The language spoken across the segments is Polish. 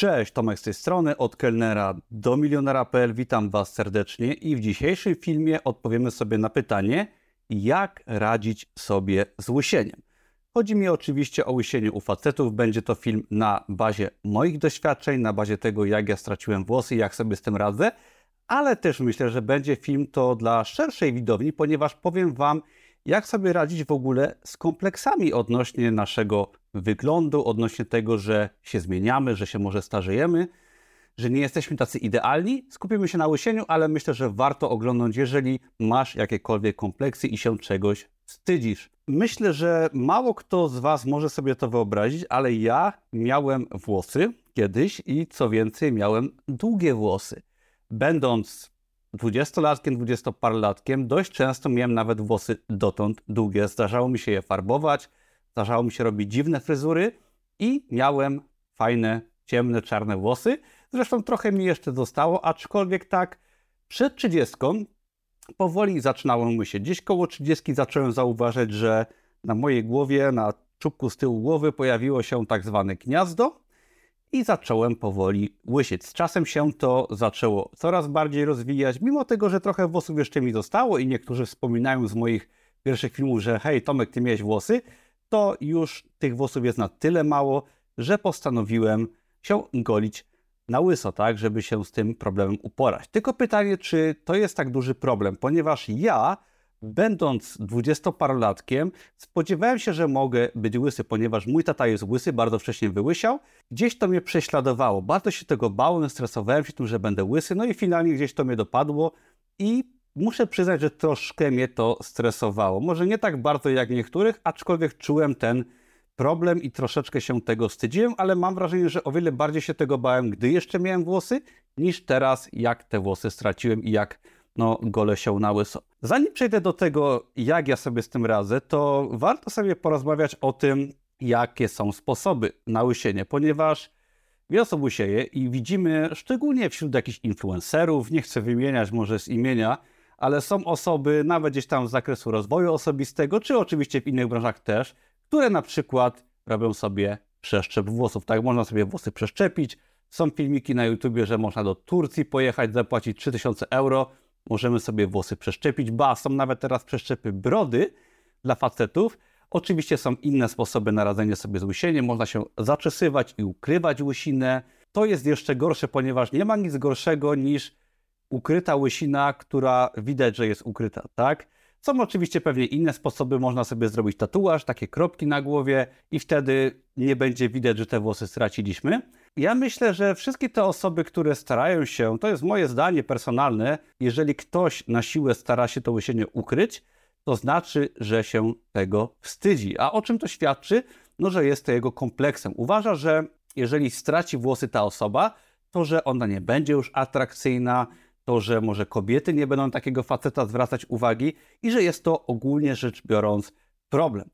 Cześć, Tomek z tej strony, od kelnera do milionera.pl. Witam Was serdecznie i w dzisiejszym filmie odpowiemy sobie na pytanie, jak radzić sobie z łysieniem. Chodzi mi oczywiście o łysienie u facetów. Będzie to film na bazie moich doświadczeń, na bazie tego, jak ja straciłem włosy, jak sobie z tym radzę, ale też myślę, że będzie film to dla szerszej widowni, ponieważ powiem Wam, jak sobie radzić w ogóle z kompleksami odnośnie naszego wyglądu, odnośnie tego, że się zmieniamy, że się może starzejemy, że nie jesteśmy tacy idealni. Skupimy się na łysieniu, ale myślę, że warto oglądać, jeżeli masz jakiekolwiek kompleksy i się czegoś wstydzisz. Myślę, że mało kto z Was może sobie to wyobrazić, ale ja miałem włosy kiedyś i co więcej, miałem długie włosy. Będąc dwudziestolatkiem, dwudziestoparlatkiem, dość często miałem nawet włosy dotąd długie. Zdarzało mi się je farbować, zdarzało mi się robić dziwne fryzury i miałem fajne, ciemne, czarne włosy. Zresztą trochę mi jeszcze zostało, aczkolwiek tak przed trzydziestką powoli zaczynało mi się. Gdzieś koło trzydziestki zacząłem zauważyć, że na mojej głowie, na czubku z tyłu głowy pojawiło się tak zwane gniazdo i zacząłem powoli łysieć. Z czasem się to zaczęło coraz bardziej rozwijać, mimo tego, że trochę włosów jeszcze mi zostało i niektórzy wspominają z moich pierwszych filmów, że hej Tomek, ty miałeś włosy, to już tych włosów jest na tyle mało, że postanowiłem się golić na łyso, tak, żeby się z tym problemem uporać. Tylko pytanie, czy to jest tak duży problem, ponieważ ja Będąc dwudziestoparolatkiem, spodziewałem się, że mogę być łysy, ponieważ mój tata jest łysy, bardzo wcześnie wyłysiał. Gdzieś to mnie prześladowało. Bardzo się tego bałem, stresowałem się tym, że będę łysy, no i finalnie gdzieś to mnie dopadło i muszę przyznać, że troszkę mnie to stresowało. Może nie tak bardzo jak niektórych, aczkolwiek czułem ten problem i troszeczkę się tego wstydziłem, ale mam wrażenie, że o wiele bardziej się tego bałem, gdy jeszcze miałem włosy, niż teraz, jak te włosy straciłem i jak no, gole się na łyso. Zanim przejdę do tego, jak ja sobie z tym radzę, to warto sobie porozmawiać o tym, jakie są sposoby na łysienie, ponieważ wiele osób łysieje i widzimy, szczególnie wśród jakichś influencerów, nie chcę wymieniać może z imienia, ale są osoby nawet gdzieś tam z zakresu rozwoju osobistego, czy oczywiście w innych branżach też, które na przykład robią sobie przeszczep włosów. Tak, można sobie włosy przeszczepić. Są filmiki na YouTubie, że można do Turcji pojechać, zapłacić 3000 euro Możemy sobie włosy przeszczepić, ba, są nawet teraz przeszczepy brody dla facetów. Oczywiście są inne sposoby na radzenie sobie z łysieniem. Można się zaczesywać i ukrywać łysinę. To jest jeszcze gorsze, ponieważ nie ma nic gorszego niż ukryta łysina, która widać, że jest ukryta, tak? Są oczywiście pewnie inne sposoby, można sobie zrobić tatuaż, takie kropki na głowie i wtedy nie będzie widać, że te włosy straciliśmy. Ja myślę, że wszystkie te osoby, które starają się, to jest moje zdanie personalne, jeżeli ktoś na siłę stara się to łysienie ukryć, to znaczy, że się tego wstydzi. A o czym to świadczy? No, że jest to jego kompleksem. Uważa, że jeżeli straci włosy ta osoba, to że ona nie będzie już atrakcyjna, to że może kobiety nie będą takiego faceta zwracać uwagi i że jest to ogólnie rzecz biorąc problem.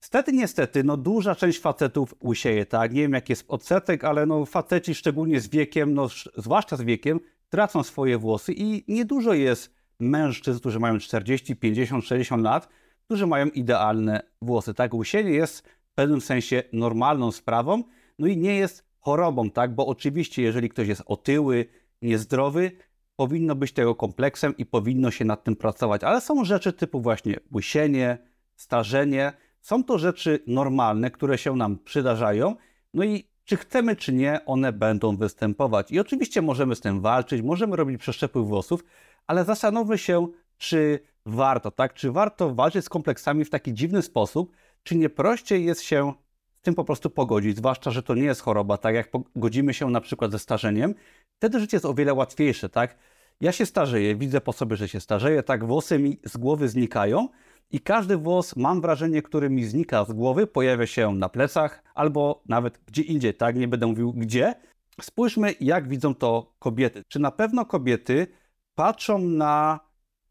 Stety, niestety, no duża część facetów łysieje, tak? Nie wiem, jaki jest odsetek, ale no faceci szczególnie z wiekiem, no zwłaszcza z wiekiem, tracą swoje włosy i niedużo jest mężczyzn, którzy mają 40, 50, 60 lat, którzy mają idealne włosy, tak? Łysienie jest w pewnym sensie normalną sprawą, no i nie jest chorobą, tak? Bo oczywiście, jeżeli ktoś jest otyły, niezdrowy, powinno być tego kompleksem i powinno się nad tym pracować, ale są rzeczy typu właśnie łysienie, starzenie, są to rzeczy normalne, które się nam przydarzają, no i czy chcemy, czy nie, one będą występować. I oczywiście możemy z tym walczyć, możemy robić przeszczepy włosów, ale zastanówmy się, czy warto, tak? Czy warto walczyć z kompleksami w taki dziwny sposób, czy nie prościej jest się z tym po prostu pogodzić, zwłaszcza, że to nie jest choroba, tak jak pogodzimy się na przykład ze starzeniem, wtedy życie jest o wiele łatwiejsze, tak? Ja się starzeję, widzę po sobie, że się starzeję, tak włosy mi z głowy znikają, i każdy włos, mam wrażenie, który mi znika z głowy, pojawia się na plecach albo nawet gdzie indziej, tak? Nie będę mówił gdzie. Spójrzmy, jak widzą to kobiety. Czy na pewno kobiety patrzą na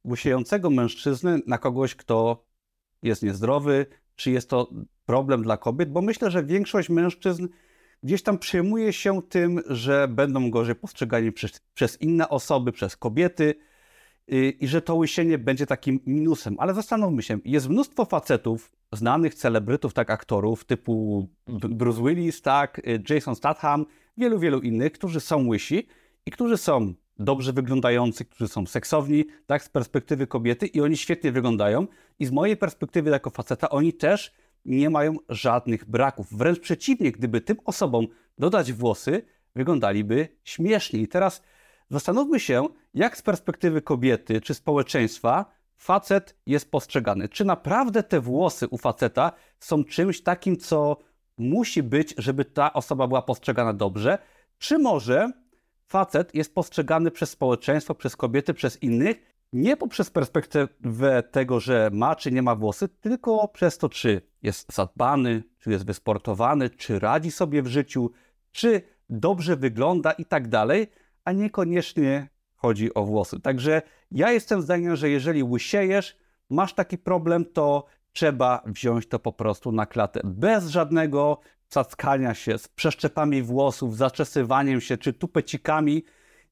łysiejącego mężczyznę, na kogoś, kto jest niezdrowy, czy jest to problem dla kobiet? Bo myślę, że większość mężczyzn gdzieś tam przejmuje się tym, że będą gorzej postrzegani przez, przez inne osoby, przez kobiety, i że to łysienie będzie takim minusem. Ale zastanówmy się, jest mnóstwo facetów, znanych celebrytów, tak aktorów, typu Bruce Willis, tak, y, Jason Statham, wielu, wielu innych, którzy są łysi i którzy są dobrze wyglądający, którzy są seksowni, tak, z perspektywy kobiety i oni świetnie wyglądają. I z mojej perspektywy jako faceta, oni też nie mają żadnych braków. Wręcz przeciwnie, gdyby tym osobom dodać włosy, wyglądaliby śmiesznie. I teraz zastanówmy się, jak z perspektywy kobiety czy społeczeństwa facet jest postrzegany. Czy naprawdę te włosy u faceta są czymś takim, co musi być, żeby ta osoba była postrzegana dobrze? Czy może facet jest postrzegany przez społeczeństwo, przez kobiety, przez innych, nie poprzez perspektywę tego, że ma czy nie ma włosy, tylko przez to, czy jest zadbany, czy jest wysportowany, czy radzi sobie w życiu, czy dobrze wygląda i tak dalej, a niekoniecznie chodzi o włosy. Także ja jestem zdania, że jeżeli łysiejesz, masz taki problem, to trzeba wziąć to po prostu na klatę. Bez żadnego cackania się z przeszczepami włosów, zaczesywaniem się czy tupecikami.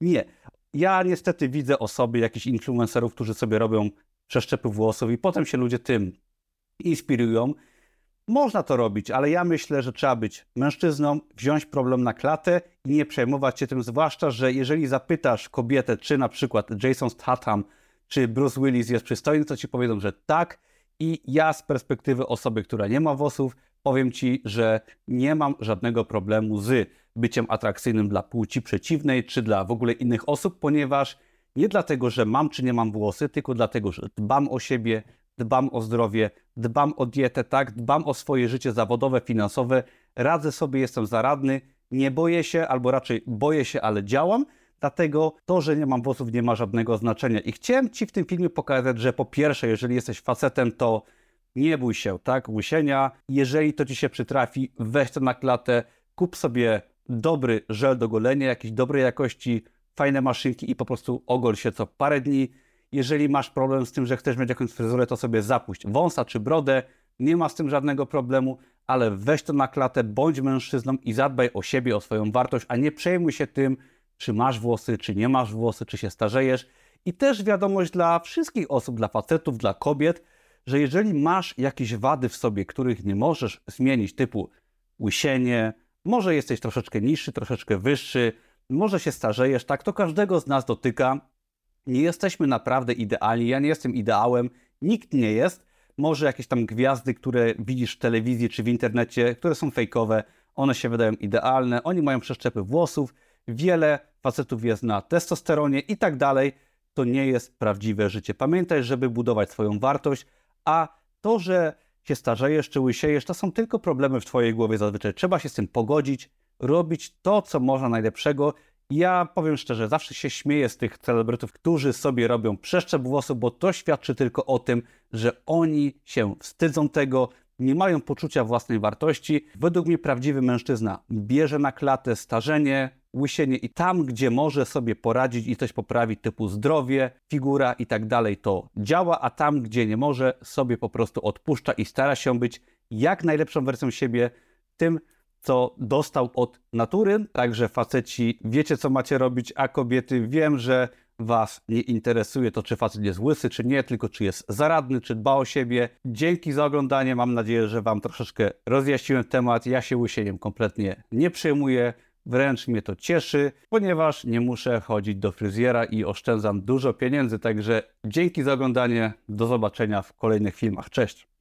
Nie. Ja niestety widzę osoby, jakichś influencerów, którzy sobie robią przeszczepy włosów i potem się ludzie tym inspirują. Można to robić, ale ja myślę, że trzeba być mężczyzną, wziąć problem na klatę i nie przejmować się tym, zwłaszcza, że jeżeli zapytasz kobietę, czy na przykład Jason Statham, czy Bruce Willis jest przystojny, to ci powiedzą, że tak. I ja z perspektywy osoby, która nie ma włosów, powiem ci, że nie mam żadnego problemu z byciem atrakcyjnym dla płci przeciwnej, czy dla w ogóle innych osób, ponieważ nie dlatego, że mam czy nie mam włosy, tylko dlatego, że dbam o siebie, dbam o zdrowie, dbam o dietę, tak, dbam o swoje życie zawodowe, finansowe, radzę sobie, jestem zaradny, nie boję się, albo raczej boję się, ale działam. Dlatego to, że nie mam włosów, nie ma żadnego znaczenia. I chciałem Ci w tym filmie pokazać, że po pierwsze, jeżeli jesteś facetem, to nie bój się, tak, łysienia. Jeżeli to Ci się przytrafi, weź to na klatę, kup sobie dobry żel do golenia, jakiejś dobrej jakości, fajne maszynki i po prostu ogol się co parę dni. Jeżeli masz problem z tym, że chcesz mieć jakąś fryzurę, to sobie zapuść wąsa czy brodę, nie ma z tym żadnego problemu, ale weź to na klatę, bądź mężczyzną i zadbaj o siebie, o swoją wartość, a nie przejmuj się tym, czy masz włosy, czy nie masz włosy, czy się starzejesz. I też wiadomość dla wszystkich osób, dla facetów, dla kobiet, że jeżeli masz jakieś wady w sobie, których nie możesz zmienić, typu łysienie, może jesteś troszeczkę niższy, troszeczkę wyższy, może się starzejesz, tak, to każdego z nas dotyka. Nie jesteśmy naprawdę idealni, ja nie jestem ideałem, nikt nie jest. Może jakieś tam gwiazdy, które widzisz w telewizji czy w internecie, które są fejkowe, one się wydają idealne, oni mają przeszczepy włosów, wiele facetów jest na testosteronie i tak dalej. To nie jest prawdziwe życie. Pamiętaj, żeby budować swoją wartość, a to, że się starzejesz czy łysiejesz, to są tylko problemy w Twojej głowie zazwyczaj. Trzeba się z tym pogodzić, robić to, co można najlepszego. Ja powiem szczerze, zawsze się śmieję z tych celebrytów, którzy sobie robią przeszczep włosów, bo to świadczy tylko o tym, że oni się wstydzą tego, nie mają poczucia własnej wartości. Według mnie prawdziwy mężczyzna bierze na klatę starzenie, łysienie i tam, gdzie może sobie poradzić i coś poprawić, typu zdrowie, figura i tak dalej, to działa, a tam, gdzie nie może, sobie po prostu odpuszcza i stara się być jak najlepszą wersją siebie, tym, co dostał od natury. Także faceci, wiecie, co macie robić, a kobiety, wiem, że Was nie interesuje to, czy facet jest łysy, czy nie, tylko czy jest zaradny, czy dba o siebie. Dzięki za oglądanie. Mam nadzieję, że Wam troszeczkę rozjaśniłem temat. Ja się łysieniem kompletnie nie przejmuję. Wręcz mnie to cieszy, ponieważ nie muszę chodzić do fryzjera i oszczędzam dużo pieniędzy. Także dzięki za oglądanie. Do zobaczenia w kolejnych filmach. Cześć!